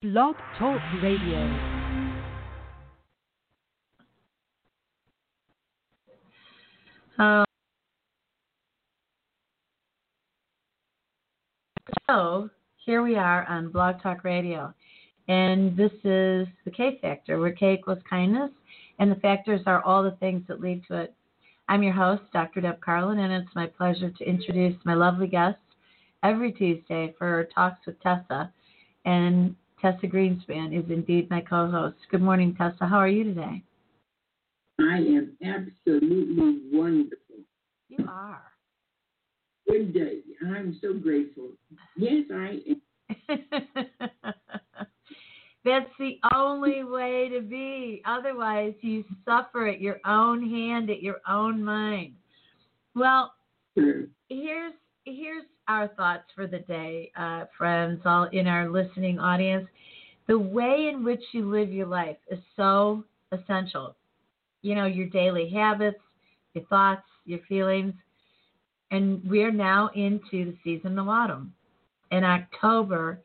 Blog Talk Radio. Um, so here we are on Blog Talk Radio, and this is the K Factor, where K equals kindness, and the factors are all the things that lead to it. I'm your host, Dr. Deb Carlin, and it's my pleasure to introduce my lovely guest every Tuesday for Talks with Tessa. And Tessa Greenspan is indeed my co host. Good morning, Tessa. How are you today? I am absolutely wonderful. You are. Good day. I'm so grateful. Yes, I am. That's the only way to be. Otherwise, you suffer at your own hand, at your own mind. Well, here's here's our thoughts for the day, uh, friends, all in our listening audience. The way in which you live your life is so essential. You know, your daily habits, your thoughts, your feelings. And we're now into the season of autumn. In October,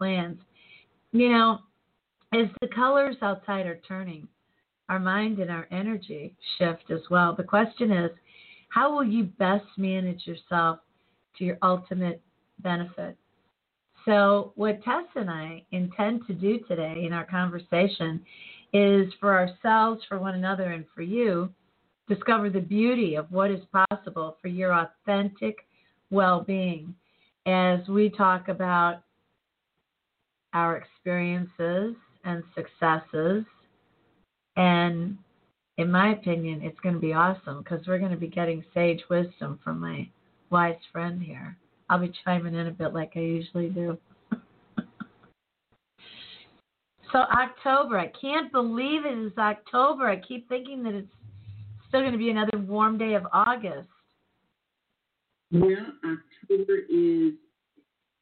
plans. You know, as the colors outside are turning, our mind and our energy shift as well. The question is, how will you best manage yourself to your ultimate benefit? So, what Tess and I intend to do today in our conversation is for ourselves, for one another, and for you, discover the beauty of what is possible for your authentic well being as we talk about our experiences and successes. And in my opinion, it's going to be awesome because we're going to be getting sage wisdom from my wise friend here. I'll be chiming in a bit like I usually do. so, October, I can't believe it is October. I keep thinking that it's still going to be another warm day of August. Well, October is,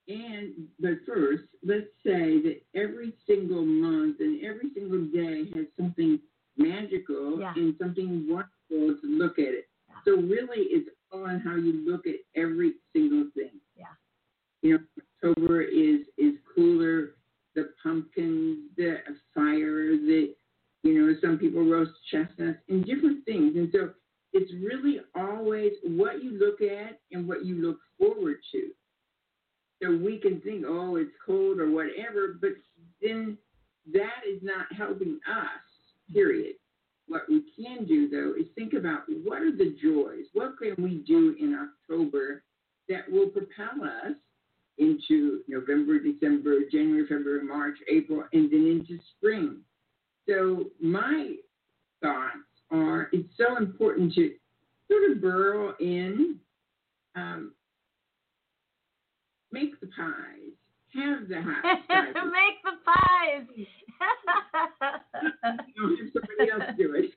and but first, let's say that every single month and every single day has something magical Yeah. and something wonderful to look at it. So really, it's all on how you look at every single thing. Yeah. You know, October is is cooler. The pumpkins, the fire, the you know, some people roast chestnuts and different things, and so it's really always what you look at and what you look forward to. So we can think, oh, it's cold or whatever, but then that is not helping us, period. What we can do, though, is think about what are the joys? What can we do in October that will propel us into November, December, January, February, March, April, and then into spring? So my thoughts are it's so important to sort of burrow in, um, make the pies, have the hot. Make the pies. Don't have somebody else do it.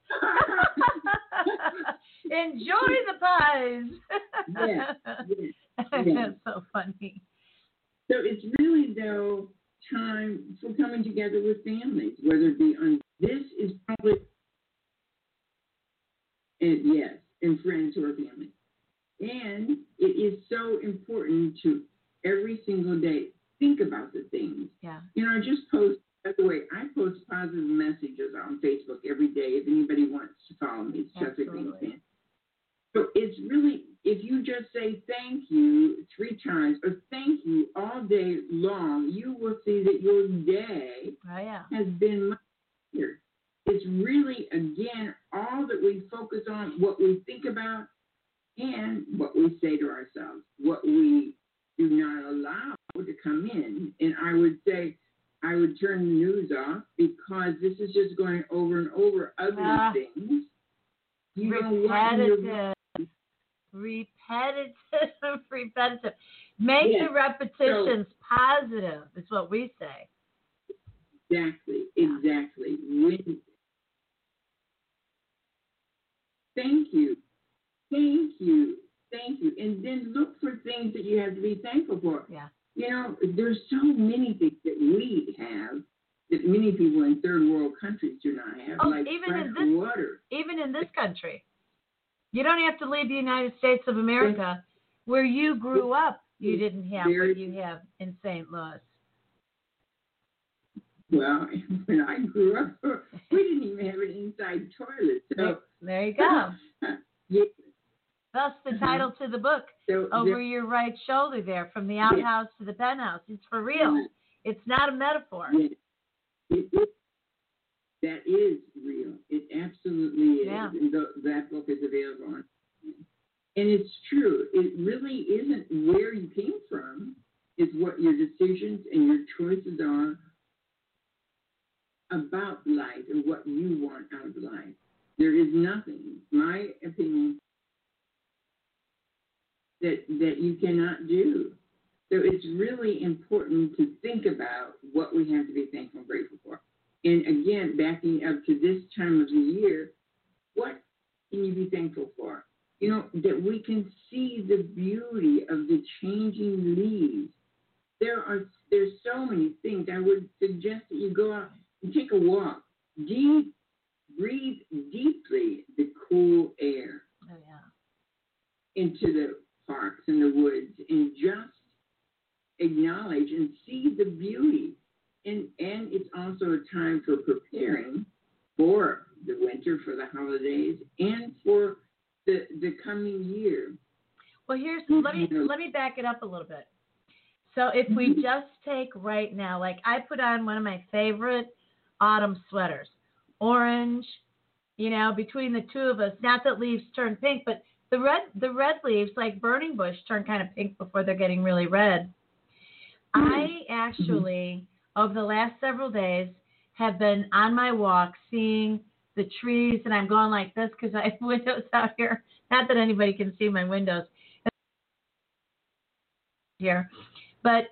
Enjoy the pies. Yes, yes, yes. That's so funny. So it's really though time for coming together with families, whether it be on this is probably and yes, and friends or family. And it is so important to every single day think about the things. Yeah. You know, I just post by the way, I post positive messages on Facebook every day if anybody wants to follow me. It's Absolutely. Greenspan. So it's really, if you just say thank you three times or thank you all day long, you will see that your day Oh yeah. has been much better. It's really, again, all that we focus on, what we think about, and what we say to ourselves, what we do not allow to come in. And I would say, I would turn the news off because this is just going over and over ugly Ah. things. You your Repetitive. Repetitive. Repetitive. Make Yes. the repetitions positive, is what we say. Exactly, exactly. When, thank you, thank you, thank you, and then look for things that you have to be thankful for. Yeah. You know, there's so many things that we have that many people in third world countries do not have, Oh, like even fresh in this- water. Even in this country. You don't have to leave the United States of America where you grew up, you didn't have what you have in St. Louis. Well, when I grew up, we didn't even have an inside toilet. So, There you go. Thus the Mhm. title to the book, so over there- your right shoulder there, from the Yeah. outhouse to the penthouse. It's for real. It's not a metaphor. Yeah. It, it, that is real. It absolutely is. Yeah. And th- that book is available on. And it's true. It really isn't where you came from. It's what your decisions and your choices are about life and what you want out of life. There is nothing, my opinion, that that you cannot do. So it's really important to think about what we have to be thankful and grateful for. And again, backing up to this time of the year, what can you be thankful for? You know, that we can see the beauty of the changing leaves. There are there's so many things. I would suggest that you go out and take a walk. Deep breathe deeply the cool air Oh yeah. into the parks and the woods and just acknowledge and see the beauty. And and it's also a time for preparing for the winter, for the holidays, and for the the coming year. Well, here's let me let me back it up a little bit. So if we Mhm. just take right now, like I put on one of my favorite autumn sweaters, orange. You know, between the two of us, not that leaves turn pink, but the red the red leaves, like burning bush, turn kind of pink before they're getting really red. Mm-hmm. I actually, over the last several days, have been on my walk seeing the trees, and I'm going like this because I have windows out here. Not that anybody can see my windows here, but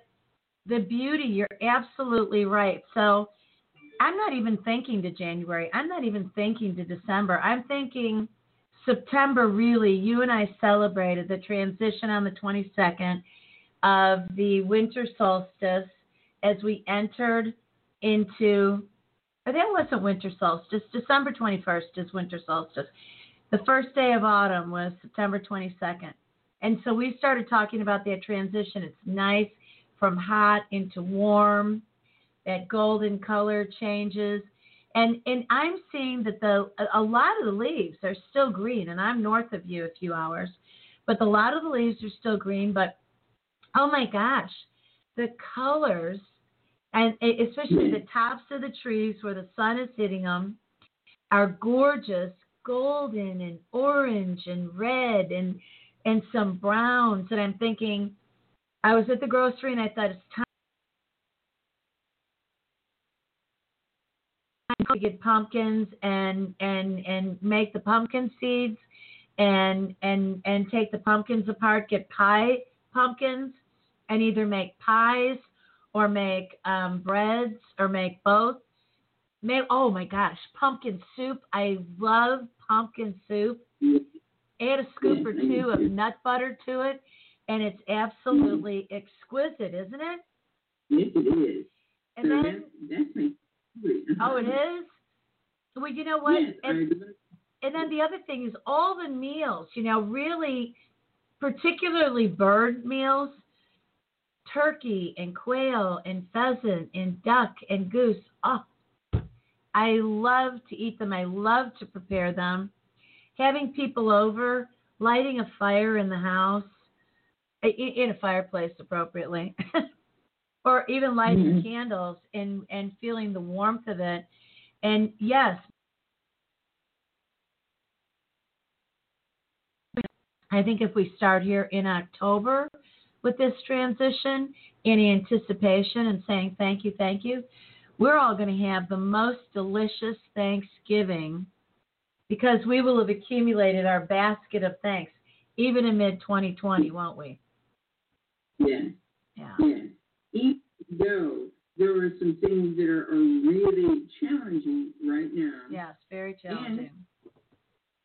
the beauty. You're absolutely right. So I'm not even thinking to January. I'm not even thinking to December. I'm thinking September. Really, you and I celebrated the transition on the 22nd of the winter solstice as we entered into that wasn't winter solstice. December 21st is winter solstice. The first day of autumn was September 22nd. And so we started talking about that transition. It's nice from hot into warm. That golden color changes. And and I'm seeing that the a lot of the leaves are still green and I'm north of you a few hours. But a lot of the leaves are still green, but oh my gosh, the colors and especially the tops of the trees where the sun is hitting them are gorgeous golden and orange and red and and some browns and i'm thinking i was at the grocery and i thought it's time to get pumpkins and and and make the pumpkin seeds and and and take the pumpkins apart get pie pumpkins and either make pies or make um, breads or make both. Make, oh my gosh, pumpkin soup. I love pumpkin soup. Add a scoop or two of nut butter to it, and it's absolutely exquisite, isn't it? Yes, it is. And so then, that, that's favorite. oh, it is. Well, you know what? Yes, and, and then the other thing is all the meals. You know, really, particularly bird meals. Turkey and quail and pheasant and duck and goose. Oh, I love to eat them. I love to prepare them. Having people over, lighting a fire in the house, in a fireplace appropriately, or even lighting Mhm. candles and, and feeling the warmth of it. And yes, I think if we start here in October with this transition, in anticipation and saying thank you, thank you, we're all going to have the most delicious Thanksgiving because we will have accumulated our basket of thanks, even in mid 2020, won't we? Yes, Yeah. yes. Even though there are some things that are, are really challenging right now. Yes, very challenging.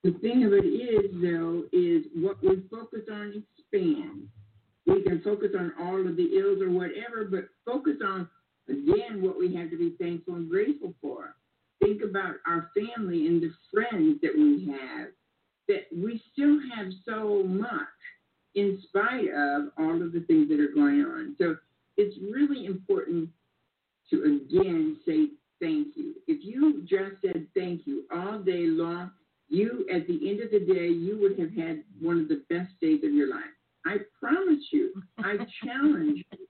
The thing of it is, though, is what we focus on expands. We can focus on all of the ills or whatever, but focus on, again, what we have to be thankful and grateful for. Think about our family and the friends that we have, that we still have so much in spite of all of the things that are going on. So it's really important to again say thank you. If you just said thank you all day long, you at the end of the day, you would have had one of the best days of your life. I promise you. I challenge you.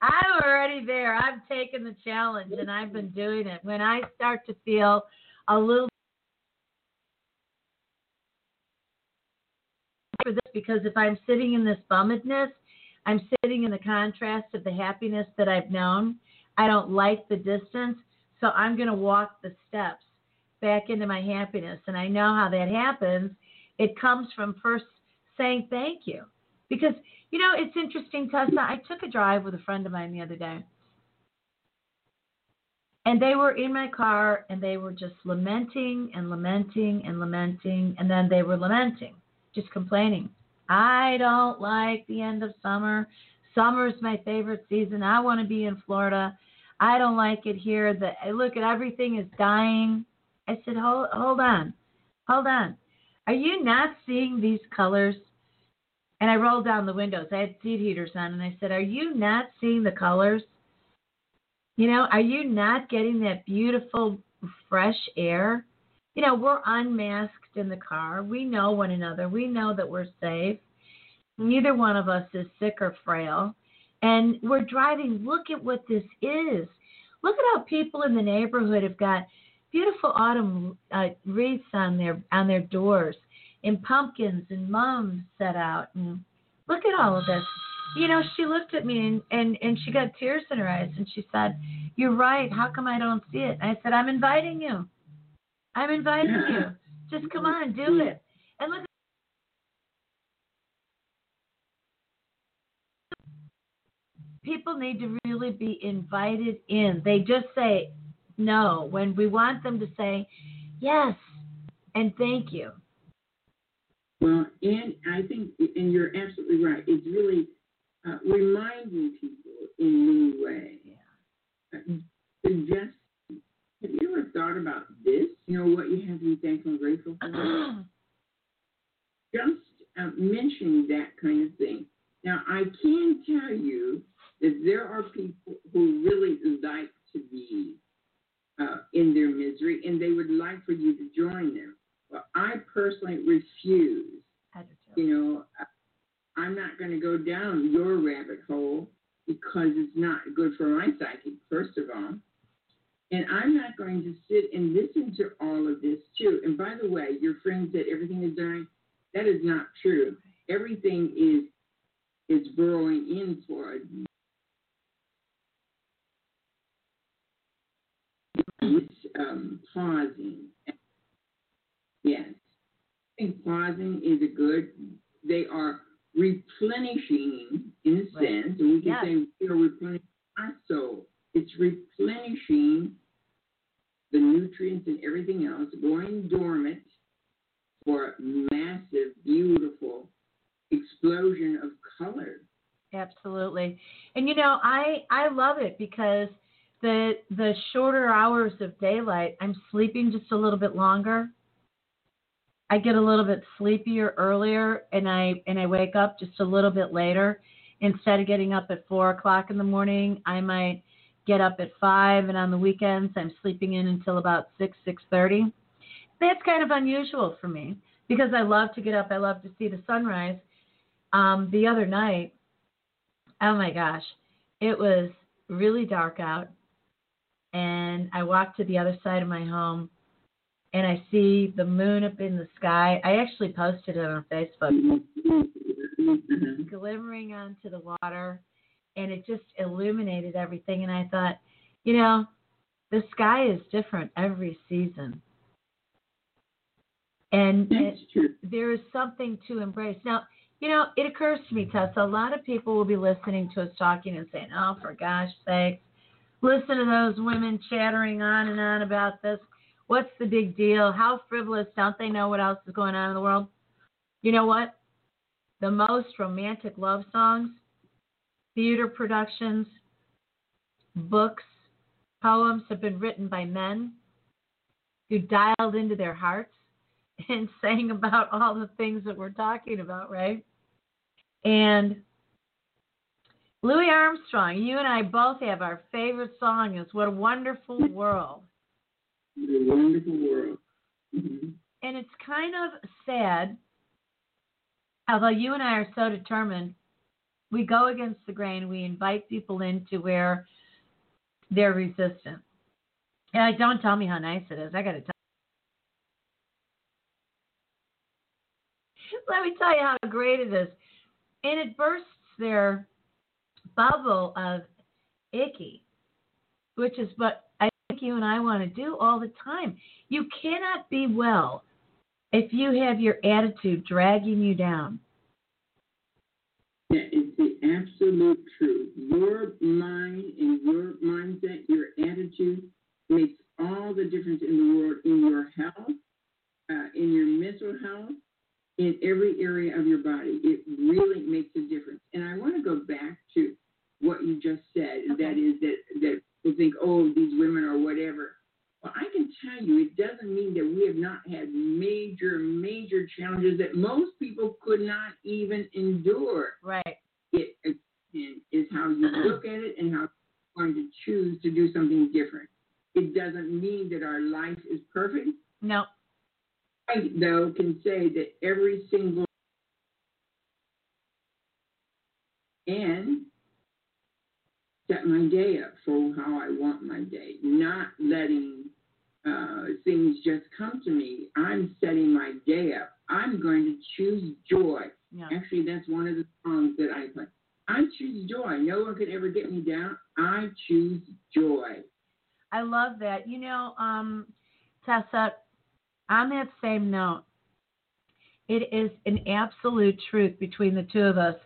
I'm already there. I've taken the challenge and I've been doing it. When I start to feel a little for this because if I'm sitting in this bummedness, I'm sitting in the contrast of the happiness that I've known. I don't like the distance, so I'm going to walk the steps back into my happiness. And I know how that happens. It comes from first saying thank you. Because, you know, it's interesting, Tessa. I took a drive with a friend of mine the other day. And they were in my car and they were just lamenting and lamenting and lamenting. And then they were lamenting, just complaining. I don't like the end of summer. Summer's my favorite season. I want to be in Florida. I don't like it here. The look at everything is dying. I said, hold, hold on, hold on. Are you not seeing these colors? And I rolled down the windows. I had seat heaters on, and I said, Are you not seeing the colors? You know, are you not getting that beautiful, fresh air? You know, we're unmasked in the car. We know one another. We know that we're safe. Neither one of us is sick or frail. And we're driving. Look at what this is. Look at how people in the neighborhood have got beautiful autumn uh, wreaths on their on their doors, and pumpkins and mums set out. And look at all of this. You know, she looked at me and, and and she got tears in her eyes, and she said, "You're right. How come I don't see it?" I said, "I'm inviting you. I'm inviting you. Just come on, do it." And look. People need to really be invited in. They just say, no, when we want them to say yes and thank you. Well, and I think, and you're absolutely right. It's really uh, reminding people in many ways. Yeah. Uh, just, have you ever thought about this? You know, what you have to be thankful and grateful for? just uh, mentioning that kind of thing. Now, I can tell you that there are people who really like to be uh, in their misery, and they would like for you to join them. But I personally refuse. You know, I'm not going to go down your rabbit hole because it's not good for my psyche, first of all. And I'm not going to sit and listen to all of this, too. And by the way, your friend said everything is dying. That is not true. Everything is is burrowing in for um, pausing. Yes. I think pausing is a good, they are replenishing in a right. sense, and we can yes. say we are replenishing our soul. It's replenishing the nutrients and everything else, going dormant for a massive, beautiful explosion of color. Absolutely. And you know, I I love it because the the shorter hours of daylight, I'm sleeping just a little bit longer. I get a little bit sleepier earlier, and I and I wake up just a little bit later. Instead of getting up at four o'clock in the morning, I might get up at five, and on the weekends I'm sleeping in until about six six thirty. That's kind of unusual for me because I love to get up. I love to see the sunrise. Um, the other night, oh my gosh, it was really dark out and I walked to the other side of my home and I see the moon up in the sky. I actually posted it on Facebook, glimmering onto the water, and it just illuminated everything. And I thought, you know, the sky is different every season. And it, there is something to embrace. Now, you know, it occurs to me, Tessa, a lot of people will be listening to us talking and saying, oh, for gosh sakes, Listen to those women chattering on and on about this. What's the big deal? How frivolous. Don't they know what else is going on in the world? You know what? The most romantic love songs, theater productions, books, poems have been written by men who dialed into their hearts and sang about all the things that we're talking about, right? And Louis Armstrong, you and I both have our favorite song is What a Wonderful World. The wonderful world. Mm-hmm. And it's kind of sad, although you and I are so determined, we go against the grain, we invite people into where they're resistant. Yeah, don't tell me how nice it is. I got to tell. Let me tell you how great it is. And it bursts their bubble of icky, which is what I think you and I want to do all the time. You cannot be well if you have your attitude dragging you down. That is the absolute truth. Your mind and your mindset, your attitude makes all the difference in the world in your health, uh, in your mental health, in every area of your body. It really makes a difference. And I want to go back to what you just said. Okay. That is that that people think, oh, these women are whatever. Well, I can tell you, it doesn't mean that we have not had major, major challenges that most people could not even endure. Right. It again, is how you look at it and how you're going to choose to do something different. It doesn't mean that our life is perfect. No. I, though, can say that every single and set my day up for how I want my day, not letting uh, things just come to me. I'm setting my day up. I'm going to choose joy. Yeah. Actually, that's one of the songs that I play. I choose joy. No one could ever get me down. I choose joy. I love that. You know, um, Tessa, on that same note, it is an absolute truth between the two of us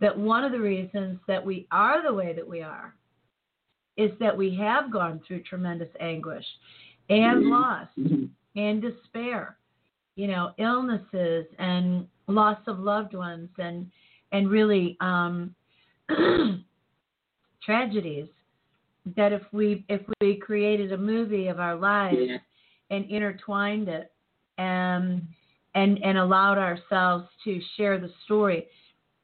that one of the reasons that we are the way that we are is that we have gone through tremendous anguish and Mhm. loss Mhm. and despair, you know, illnesses and loss of loved ones and and really um, tragedies. That if we if we created a movie of our lives Yeah. and intertwined it and and and allowed ourselves to share the story,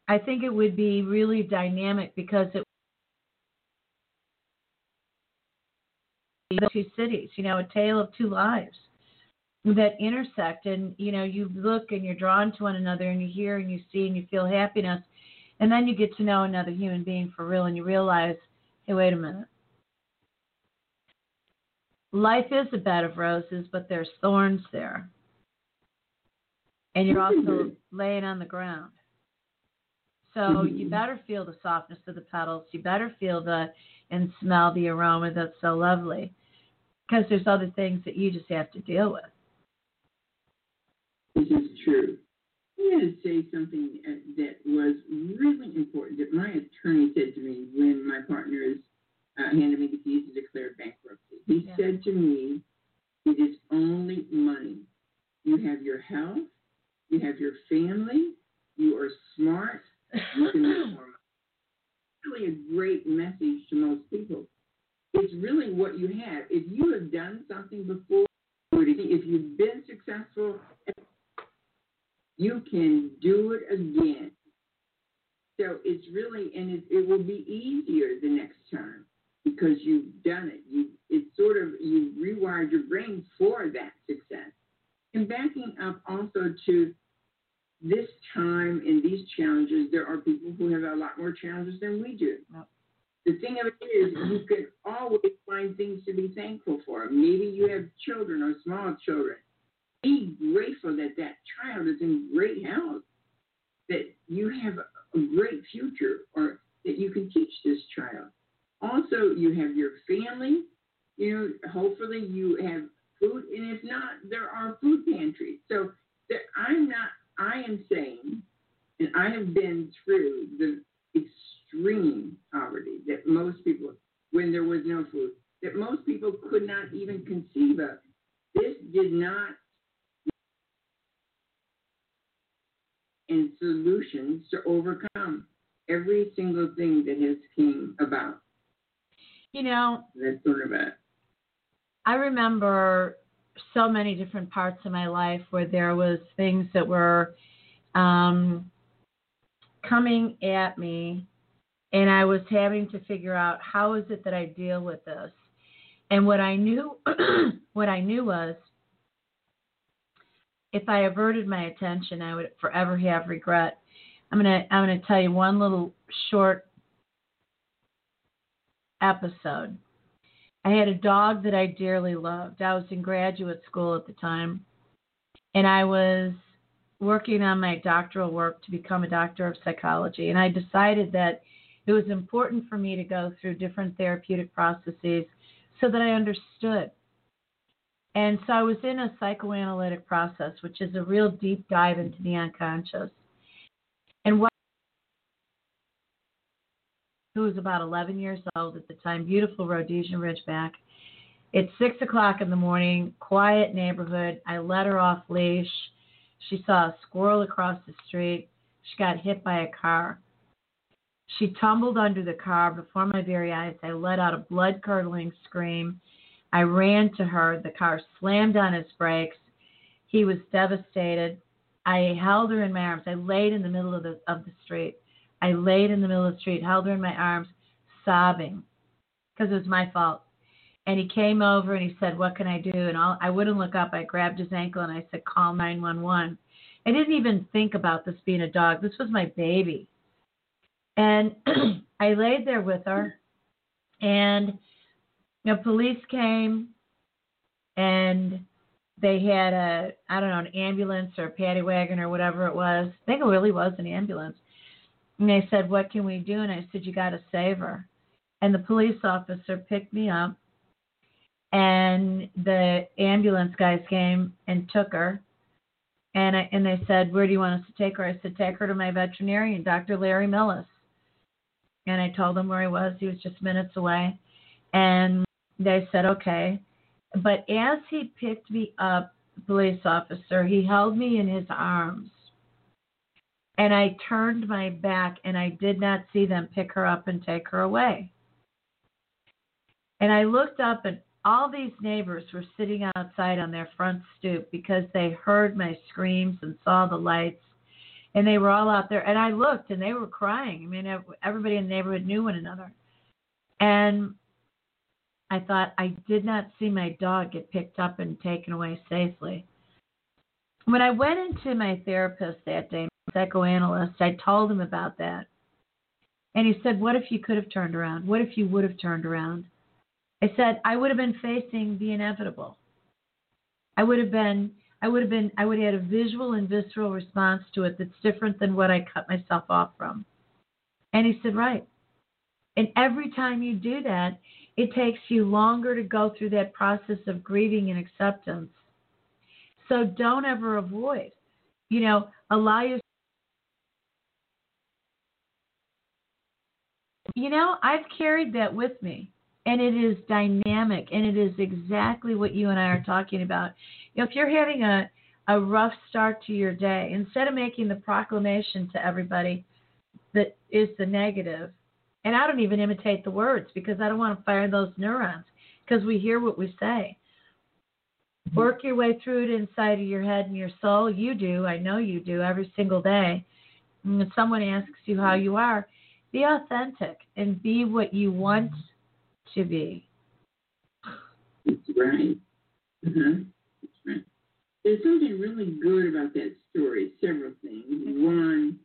I think it would be really dynamic because it two cities, you know, a tale of two lives that intersect. And you know you look and you're drawn to one another and you hear and you see and you feel happiness. And then you get to know another human being for real and you realize hey wait a minute. Life is a bed of roses but there's thorns there. And you're also Mhm. laying on the ground. So you Mhm. better feel the softness of the petals. You better feel the and smell the aroma that's so lovely because there's other things that you just have to deal with This is true. I'm going to say something uh, that was really important that my attorney said to me when my partners uh, handed me the keys to declare bankruptcy. He Yeah. said to me, It is only money. You have your health, you have your family, you are smart, you can make more money. Really, a great message to most What you have. If you have done something before, if you've been successful, you can do it again. So it's really, and it, it will be easier the next time because you've done it. You, it's sort of you rewired your brain for that success. And backing up also to this time and these challenges, there are people who have a lot more challenges than we do. The thing of it is, you can always find things to be thankful for. Maybe you have children or small children. Be grateful that that child is in great health, that you have a great future, or that you can teach this child. Also, you have your family. You know, hopefully you have food, and if not, there are food pantries. So there, I'm not. I am saying, and I have been through the extreme poverty that most people, when there was no food, that most people could not even conceive of. This did not and solutions to overcome every single thing that has came about. you know, That's sort of it. I remember so many different parts of my life where there was things that were um, coming at me, and I was having to figure out how is it that I deal with this. And what I knew, what I knew was, if I averted my attention, I would forever have regret. I'm gonna I'm gonna tell you one little short episode. I had a dog that I dearly loved. I was in graduate school at the time, and I was working on my doctoral work to become a doctor of psychology. And I decided that it was important for me to go through different therapeutic processes so that I understood. And so I was in a psychoanalytic process, which is a real deep dive into the unconscious. And what who was about 11 years old at the time, beautiful Rhodesian Ridgeback. It's six o'clock in the morning, quiet neighborhood. I let her off leash. She saw a squirrel across the street. She got hit by a car. She tumbled under the car before my very eyes. I let out a blood curdling scream. I ran to her. The car slammed on its brakes. He was devastated. I held her in my arms. I laid in the middle of the of the street. I laid in the middle of the street, held her in my arms, sobbing because it was my fault. And he came over and he said, "What can I do?" And all, I wouldn't look up. I grabbed his ankle and I said, "Call 911." I didn't even think about this being a dog. This was my baby. And I laid there with her, and the police came, and they had a I don't know an ambulance or a paddy wagon or whatever it was. I think it really was an ambulance. And they said, "What can we do?" And I said, "You got to save her." And the police officer picked me up, and the ambulance guys came and took her. And I, and they said, "Where do you want us to take her?" I said, "Take her to my veterinarian, Dr. Larry Millis." And I told them where he was. He was just minutes away, and they said, "Okay." But as he picked me up, police officer, he held me in his arms. And I turned my back and I did not see them pick her up and take her away. And I looked up and all these neighbors were sitting outside on their front stoop because they heard my screams and saw the lights. And they were all out there. And I looked and they were crying. I mean, everybody in the neighborhood knew one another. And I thought, I did not see my dog get picked up and taken away safely. When I went into my therapist that day, my psychoanalyst, I told him about that. And he said, What if you could have turned around? What if you would have turned around? I said, I would have been facing the inevitable. I would have been I would have been I would have had a visual and visceral response to it that's different than what I cut myself off from. And he said, Right. And every time you do that, it takes you longer to go through that process of grieving and acceptance. So don't ever avoid. You know, allow yourself. You know, I've carried that with me, and it is dynamic, and it is exactly what you and I are talking about. If you're having a, a rough start to your day, instead of making the proclamation to everybody that is the negative, and I don't even imitate the words because I don't want to fire those neurons because we hear what we say. Mm-hmm. Work your way through it inside of your head and your soul. You do. I know you do every single day. When someone asks you how you are, be authentic and be what you want to be. That's right. Uh-huh. That's right. There's something really good about that story. Several things. One,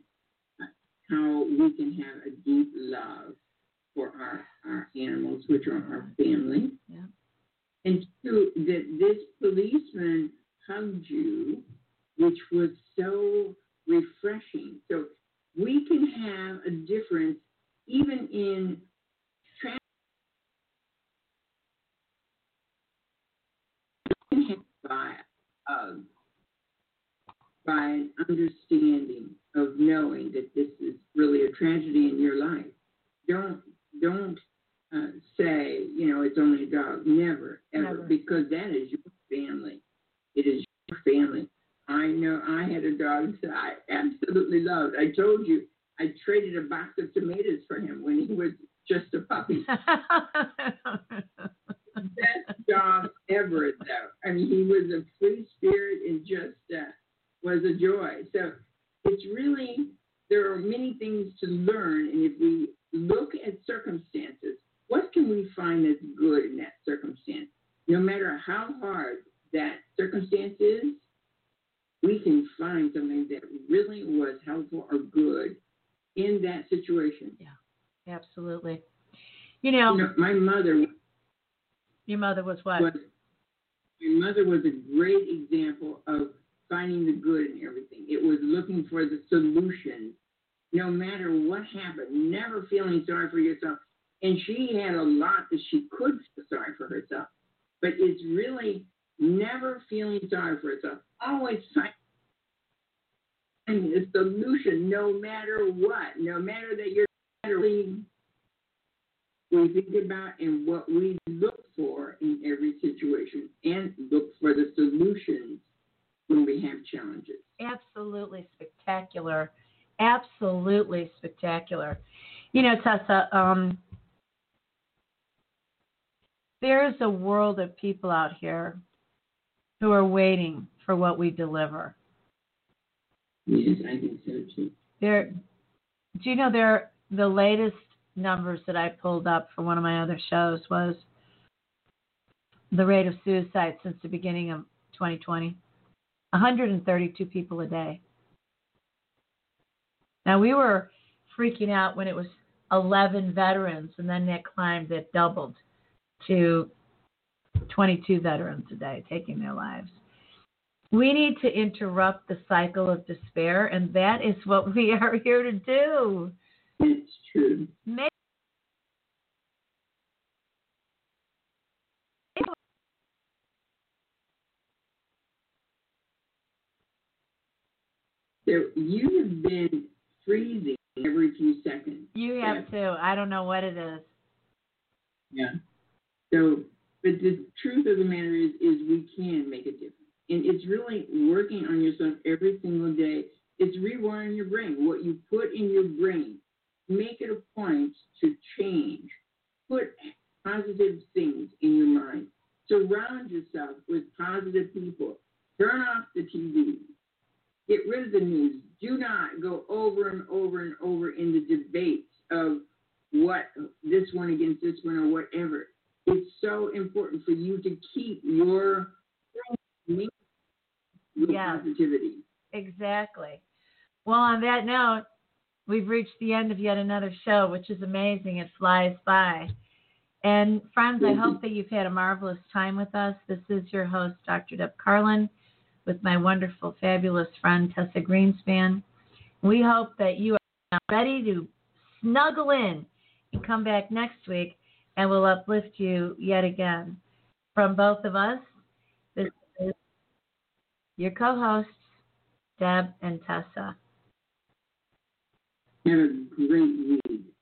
how we can have a deep love for our, our animals, which are our family. Yeah. And two, that this policeman hugged you, which was so refreshing. So we can have a difference even in by uh, by an understanding of knowing that this is really a tragedy in your life. Don't don't uh, say you know it's only a dog. Never ever Never. because that is your family. It is your family. I know I had a dog that I absolutely loved. I told you I traded a box of tomatoes for him when he was just a puppy. Best John Everett, though. I mean, he was a free spirit and just uh, was a joy. So it's really, there are many things to learn. And if we look at circumstances, what can we find that's good in that circumstance? No matter how hard that circumstance is, we can find something that really was helpful or good in that situation. Yeah, absolutely. You know, you know my mother your mother was what? my mother was a great example of finding the good in everything. It was looking for the solution, no matter what happened, never feeling sorry for yourself. And she had a lot that she could feel sorry for herself, but it's really never feeling sorry for herself. Always finding a solution, no matter what, no matter that you're we think about and what we look for in every situation and look for the solutions when we have challenges. Absolutely spectacular. Absolutely spectacular. You know, Tessa, um, there's a world of people out here who are waiting for what we deliver. Yes, I think so too. There, do you know there? The latest numbers that I pulled up for one of my other shows was the rate of suicide since the beginning of 2020 132 people a day. Now, we were freaking out when it was 11 veterans, and then that climbed, it doubled to 22 veterans a day taking their lives. We need to interrupt the cycle of despair, and that is what we are here to do. It's true. Make So you have been freezing every few seconds. you have to. I don't know what it is. Yeah. So, but the truth of the matter is, is we can make a difference, and it's really working on yourself every single day. It's rewiring your brain. What you put in your brain, make it a point to change. Put positive things in your mind. Surround yourself with positive people. Turn off the TV. Get rid of the news. Do not go over and over and over in the debates of what this one against this one or whatever. It's so important for you to keep your Yes. positivity. Exactly. Well, on that note, we've reached the end of yet another show, which is amazing. It flies by. And friends, I hope that you've had a marvelous time with us. This is your host, Dr. Deb Carlin, with my wonderful, fabulous friend, Tessa Greenspan. We hope that you are ready to snuggle in and come back next week, and we'll uplift you yet again. From both of us, this is your co hosts, Deb and Tessa and a great need.